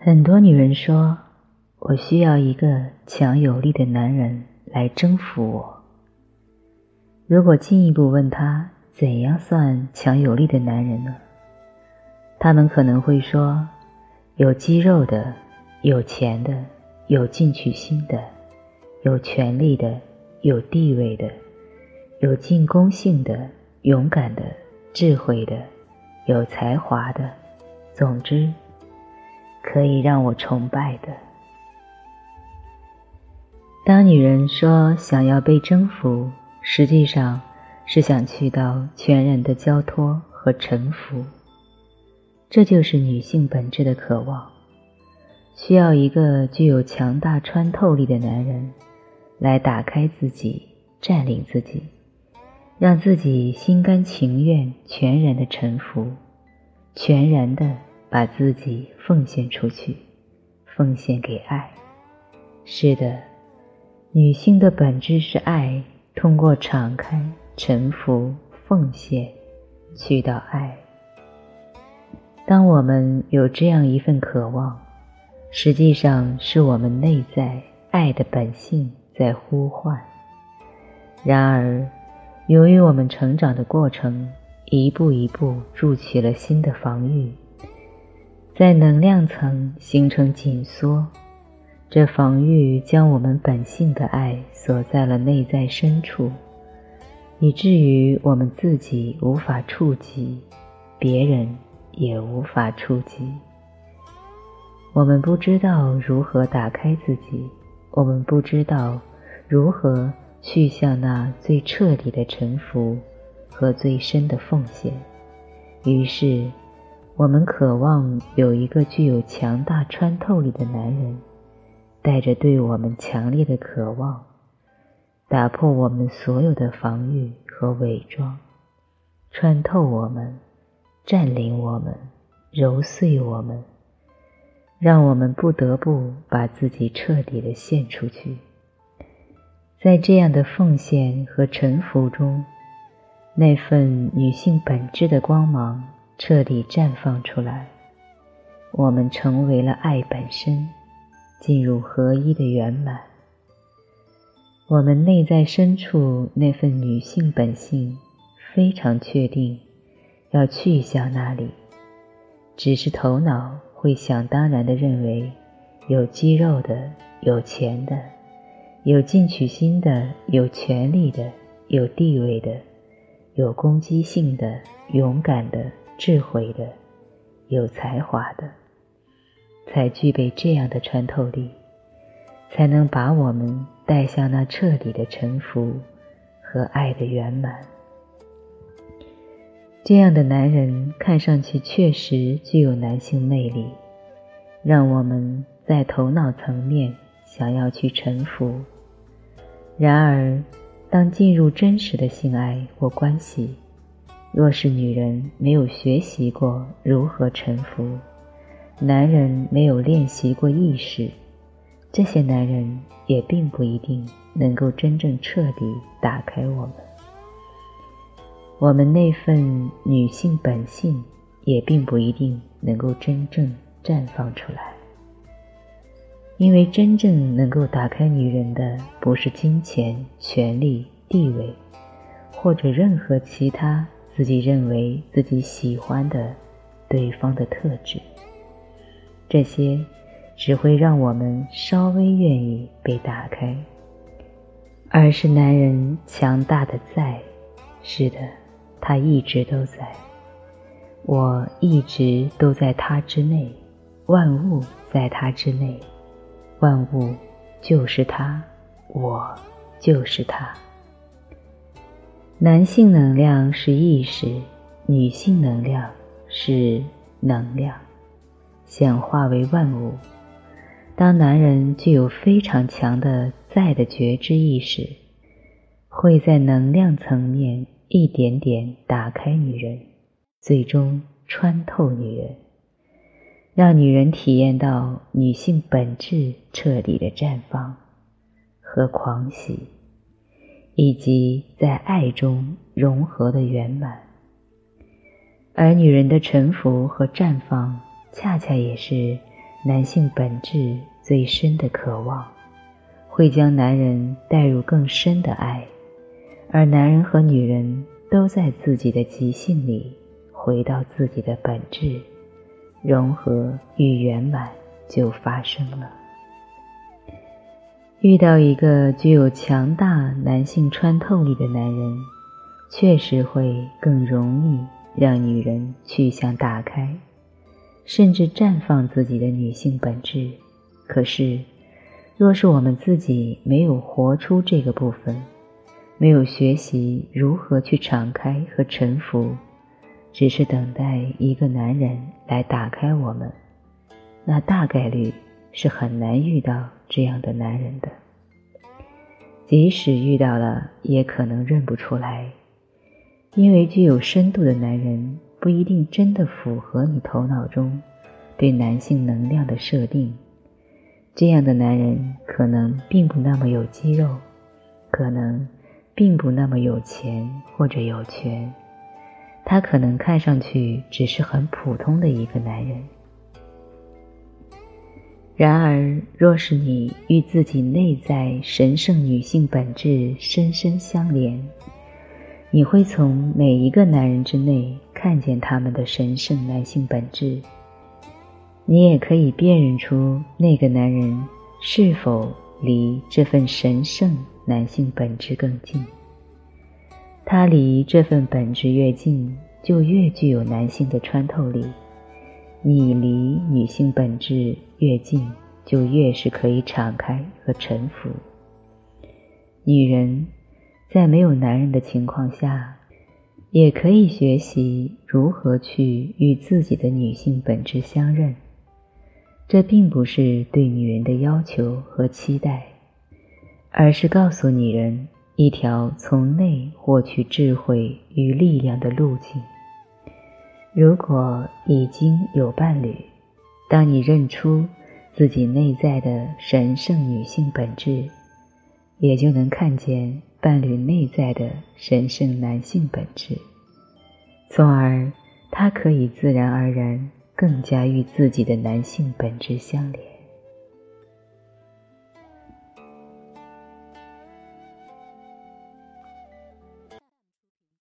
很多女人说：“我需要一个强有力的男人来征服我。”如果进一步问她怎样算强有力的男人呢？他们可能会说：“有肌肉的，有钱的，有进取心的，有权力的，有地位的，有进攻性的，勇敢的，智慧的，有才华的。总之。”可以让我崇拜的。当女人说想要被征服，实际上是想去到全然的交托和臣服。这就是女性本质的渴望，需要一个具有强大穿透力的男人来打开自己，占领自己，让自己心甘情愿、全然的臣服，全然的。把自己奉献出去，奉献给爱。是的，女性的本质是爱，通过敞开、臣服、奉献，去到爱。当我们有这样一份渴望，实际上是我们内在爱的本性在呼唤。然而，由于我们成长的过程一步一步筑起了新的防御。在能量层形成紧缩，这防御将我们本性的爱锁在了内在深处，以至于我们自己无法触及，别人也无法触及。我们不知道如何打开自己，我们不知道如何去向那最彻底的臣服和最深的奉献，于是。我们渴望有一个具有强大穿透力的男人，带着对我们强烈的渴望，打破我们所有的防御和伪装，穿透我们，占领我们，揉碎我们，让我们不得不把自己彻底的献出去。在这样的奉献和臣服中，那份女性本质的光芒。彻底绽放出来，我们成为了爱本身，进入合一的圆满。我们内在深处那份女性本性非常确定，要去向那里，只是头脑会想当然的认为，有肌肉的、有钱的、有进取心的、有权力的、有地位的、有攻击性的、勇敢的。智慧的、有才华的，才具备这样的穿透力，才能把我们带向那彻底的臣服和爱的圆满。这样的男人看上去确实具有男性魅力，让我们在头脑层面想要去臣服。然而，当进入真实的性爱或关系，若是女人没有学习过如何臣服，男人没有练习过意识，这些男人也并不一定能够真正彻底打开我们。我们那份女性本性也并不一定能够真正绽放出来，因为真正能够打开女人的，不是金钱、权力、地位，或者任何其他。自己认为自己喜欢的对方的特质，这些只会让我们稍微愿意被打开，而是男人强大的在，是的，他一直都在，我一直都在他之内，万物在他之内，万物就是他，我就是他。男性能量是意识，女性能量是能量，显化为万物。当男人具有非常强的在的觉知意识，会在能量层面一点点打开女人，最终穿透女人，让女人体验到女性本质彻底的绽放和狂喜。以及在爱中融合的圆满，而女人的臣服和绽放，恰恰也是男性本质最深的渴望，会将男人带入更深的爱，而男人和女人都在自己的极性里回到自己的本质，融合与圆满就发生了。遇到一个具有强大男性穿透力的男人，确实会更容易让女人去向打开。甚至绽放自己的女性本质。可是，若是我们自己没有活出这个部分，没有学习如何去敞开和臣服，只是等待一个男人来打开我们，那大概率是很难遇到这样的男人的。即使遇到了，也可能认不出来，因为具有深度的男人。不一定真的符合你头脑中对男性能量的设定。这样的男人可能并不那么有肌肉，可能并不那么有钱或者有权，他可能看上去只是很普通的一个男人。然而，若是你与自己内在神圣女性本质深深相连，你会从每一个男人之内。看见他们的神圣男性本质，你也可以辨认出那个男人是否离这份神圣男性本质更近。他离这份本质越近，就越具有男性的穿透力；你离女性本质越近，就越是可以敞开和臣服。女人在没有男人的情况下。也可以学习如何去与自己的女性本质相认。这并不是对女人的要求和期待，而是告诉女人一条从内获取智慧与力量的路径。如果已经有伴侣，当你认出自己内在的神圣女性本质，也就能看见。伴侣内在的神圣男性本质，从而他可以自然而然更加与自己的男性本质相连。